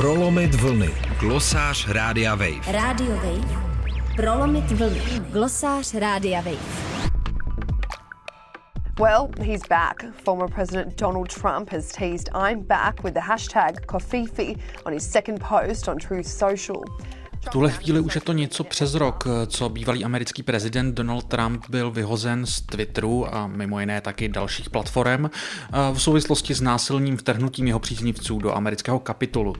Prolomit vlny. Glosář Rádia Wave. Radio Wave. Prolomit vlny. Glosář Rádia Wave. Well, he's back. Former President Donald Trump has teased I'm back with the hashtag Kofifi on his second post on Truth Social. V tuhle chvíli už je to něco přes rok, co bývalý americký prezident Donald Trump byl vyhozen z Twitteru a mimo jiné taky dalších platform v souvislosti s násilným vtrhnutím jeho příznivců do amerického kapitolu.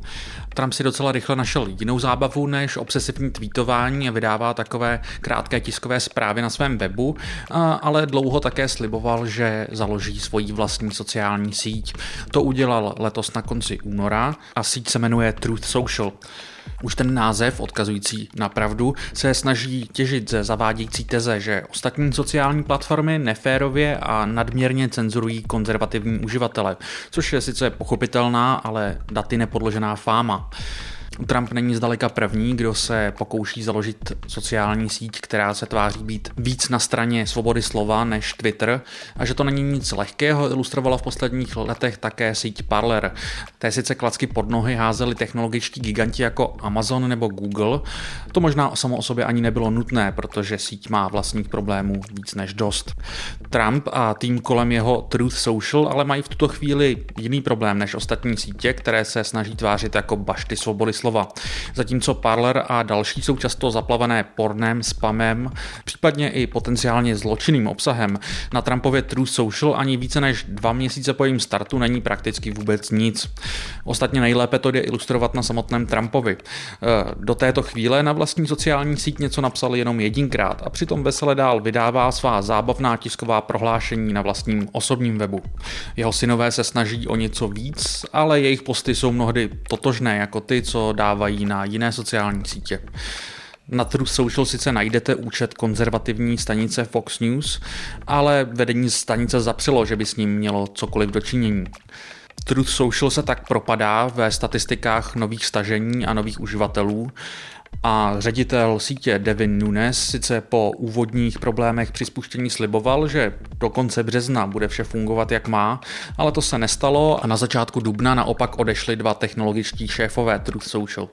Trump si docela rychle našel jinou zábavu než obsesivní tweetování a vydává takové krátké tiskové zprávy na svém webu, ale dlouho také sliboval, že založí svoji vlastní sociální síť. To udělal letos na konci února a síť se jmenuje Truth Social. Už ten název, odkazující na pravdu, se snaží těžit ze zavádějící teze, že ostatní sociální platformy neférově a nadměrně cenzurují konzervativní uživatele, což je sice pochopitelná, ale daty nepodložená fáma. Trump není zdaleka první, kdo se pokouší založit sociální síť, která se tváří být víc na straně svobody slova než Twitter a že to není nic lehkého, ilustrovala v posledních letech také síť Parler. Té sice klacky pod nohy házeli technologičtí giganti jako Amazon nebo Google. To možná samo o sobě ani nebylo nutné, protože síť má vlastních problémů víc než dost. Trump a tým kolem jeho Truth Social ale mají v tuto chvíli jiný problém než ostatní sítě, které se snaží tvářit jako bašty svobody slova. Zatímco Parler a další jsou často zaplavené pornem, spamem, případně i potenciálně zločinným obsahem. Na Trumpově True Social ani více než dva měsíce po jejím startu není prakticky vůbec nic. Ostatně nejlépe to jde ilustrovat na samotném Trumpovi. Eh, do této chvíle na vlastní sociální síť něco napsal jenom jedinkrát a přitom vesele dál vydává svá zábavná tisková prohlášení na vlastním osobním webu. Jeho synové se snaží o něco víc, ale jejich posty jsou mnohdy totožné jako ty, co dávají na jiné sociální sítě. Na Truth Social sice najdete účet konzervativní stanice Fox News, ale vedení stanice zapřelo, že by s ním mělo cokoliv dočinění. Truth Social se tak propadá ve statistikách nových stažení a nových uživatelů a ředitel sítě Devin Nunes sice po úvodních problémech při spuštění sliboval, že do konce března bude vše fungovat jak má, ale to se nestalo a na začátku dubna naopak odešli dva technologičtí šéfové Truth Social.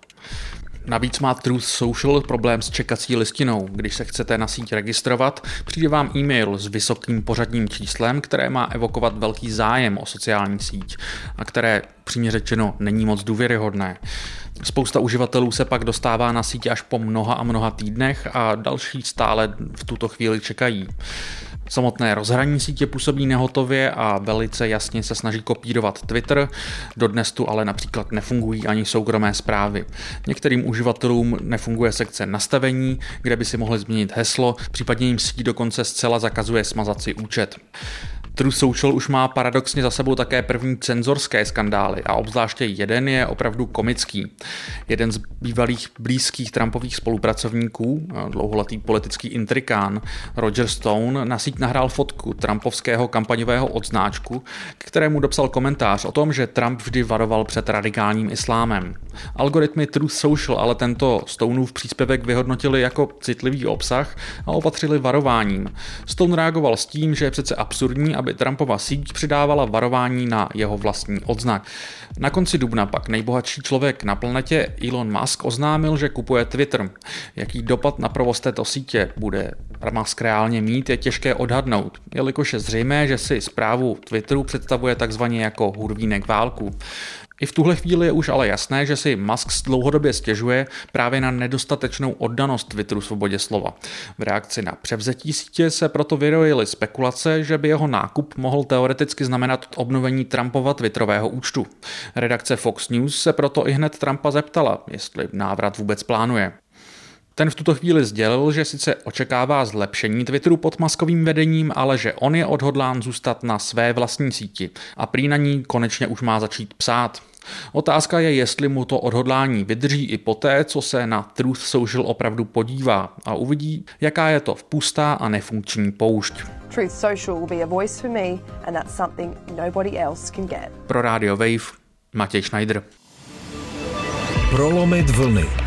Navíc má Truth Social problém s čekací listinou. Když se chcete na síť registrovat, přijde vám e-mail s vysokým pořadním číslem, které má evokovat velký zájem o sociální síť a které přímě řečeno není moc důvěryhodné. Spousta uživatelů se pak dostává na síť až po mnoha a mnoha týdnech a další stále v tuto chvíli čekají. Samotné rozhraní sítě působí nehotově a velice jasně se snaží kopírovat Twitter, dodnes tu ale například nefungují ani soukromé zprávy. Některým uživatelům nefunguje sekce nastavení, kde by si mohli změnit heslo, případně jim síť dokonce zcela zakazuje smazat si účet. True Social už má paradoxně za sebou také první cenzorské skandály a obzvláště jeden je opravdu komický. Jeden z bývalých blízkých Trumpových spolupracovníků, dlouholetý politický intrikán Roger Stone, na síť nahrál fotku Trumpovského kampaňového odznáčku, k kterému dopsal komentář o tom, že Trump vždy varoval před radikálním islámem. Algoritmy Truth Social ale tento Stoneův příspěvek vyhodnotili jako citlivý obsah a opatřili varováním. Stone reagoval s tím, že je přece absurdní, aby Trumpova síť přidávala varování na jeho vlastní odznak. Na konci dubna pak nejbohatší člověk na planetě Elon Musk oznámil, že kupuje Twitter. Jaký dopad na provoz této sítě bude Musk reálně mít, je těžké odhadnout, jelikož je zřejmé, že si zprávu Twitteru představuje takzvaně jako hurvínek válku. I v tuhle chvíli je už ale jasné, že si Musk dlouhodobě stěžuje právě na nedostatečnou oddanost Twitteru svobodě slova. V reakci na převzetí sítě se proto vyrojily spekulace, že by jeho nákup mohl teoreticky znamenat obnovení Trumpova Twitterového účtu. Redakce Fox News se proto i hned Trumpa zeptala, jestli návrat vůbec plánuje. Ten v tuto chvíli sdělil, že sice očekává zlepšení Twitteru pod maskovým vedením, ale že on je odhodlán zůstat na své vlastní síti a prý na ní konečně už má začít psát. Otázka je, jestli mu to odhodlání vydrží i poté, co se na Truth Social opravdu podívá a uvidí, jaká je to vpustá a nefunkční poušť. Truth Social will be a voice for me and that's something nobody else can get. Pro Radio Wave Matěj Schneider. Prolomit vlny.